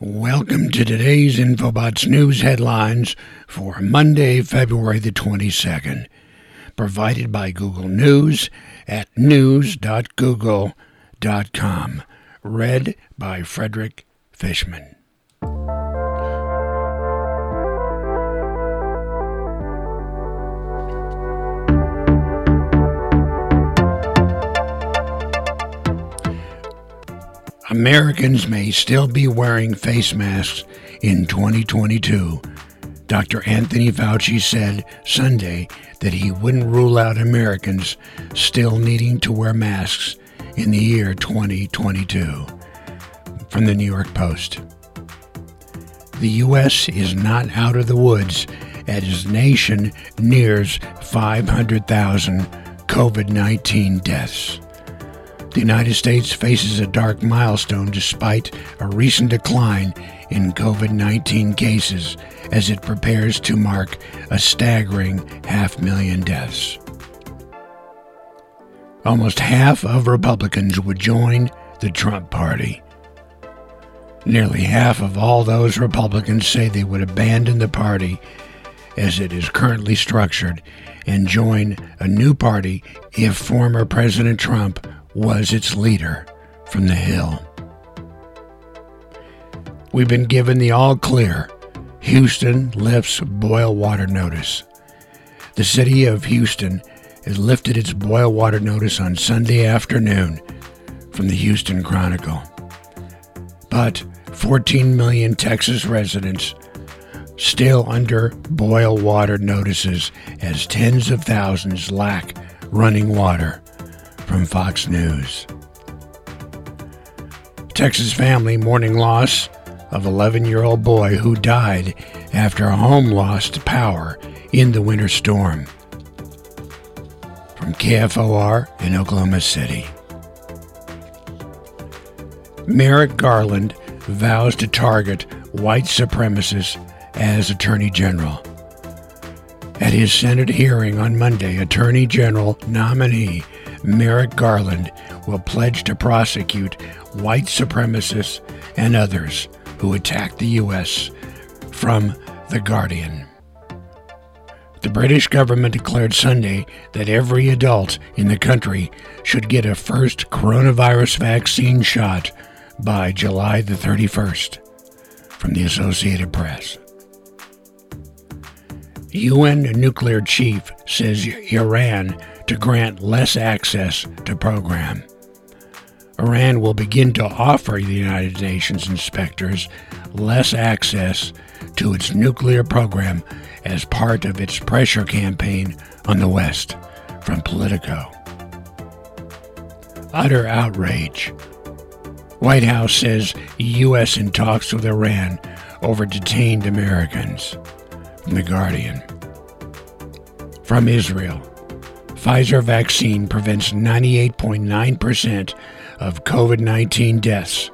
Welcome to today's Infobots news headlines for Monday, February the 22nd, provided by Google News at news.google.com. Read by Frederick Fishman. Americans may still be wearing face masks in 2022. Dr. Anthony Fauci said Sunday that he wouldn't rule out Americans still needing to wear masks in the year 2022. From the New York Post. The U.S. is not out of the woods as his nation nears 500,000 COVID 19 deaths. The United States faces a dark milestone despite a recent decline in COVID 19 cases as it prepares to mark a staggering half million deaths. Almost half of Republicans would join the Trump Party. Nearly half of all those Republicans say they would abandon the party as it is currently structured and join a new party if former President Trump was its leader from the Hill. We've been given the all clear. Houston lifts boil water notice. The city of Houston has lifted its boil water notice on Sunday afternoon from the Houston Chronicle. But 14 million Texas residents still under boil water notices as tens of thousands lack running water from Fox News. Texas family mourning loss of 11 year old boy who died after a home lost power in the winter storm. From KFOR in Oklahoma City. Merrick Garland vows to target white supremacists as Attorney General. At his Senate hearing on Monday, Attorney General nominee Merrick Garland will pledge to prosecute white supremacists and others who attacked the U.S. from The Guardian. The British government declared Sunday that every adult in the country should get a first coronavirus vaccine shot by July the 31st. From the Associated Press. UN nuclear chief says Iran to grant less access to program. Iran will begin to offer the United Nations inspectors less access to its nuclear program as part of its pressure campaign on the West, from Politico. Utter outrage. White House says U.S. in talks with Iran over detained Americans. From The Guardian. From Israel. Pfizer vaccine prevents 98.9% of COVID 19 deaths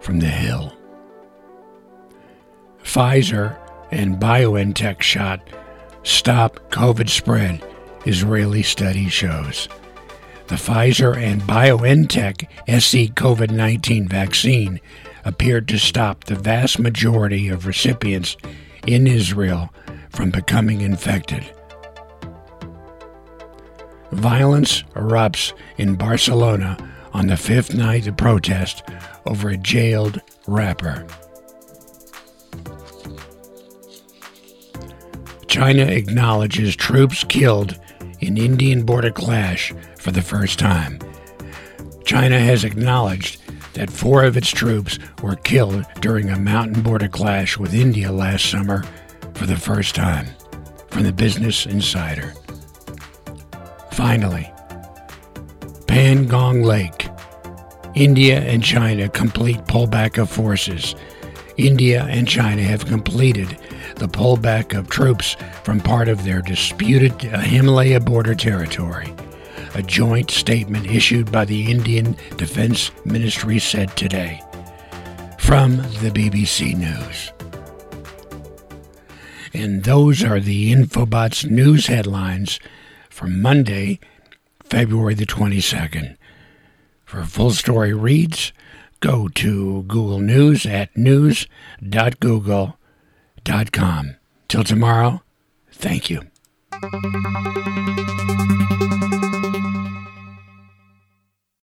from the Hill. Pfizer and BioNTech shot stop COVID spread, Israeli study shows. The Pfizer and BioNTech SC COVID 19 vaccine appeared to stop the vast majority of recipients in Israel from becoming infected. Violence erupts in Barcelona on the fifth night of protest over a jailed rapper. China acknowledges troops killed in Indian border clash for the first time. China has acknowledged that four of its troops were killed during a mountain border clash with India last summer for the first time. From the Business Insider. Finally, Pangong Lake. India and China complete pullback of forces. India and China have completed the pullback of troops from part of their disputed Himalaya border territory. A joint statement issued by the Indian Defense Ministry said today. From the BBC News. And those are the Infobots news headlines for Monday, February the 22nd. For full story reads, go to Google News at news.google.com. Till tomorrow, thank you.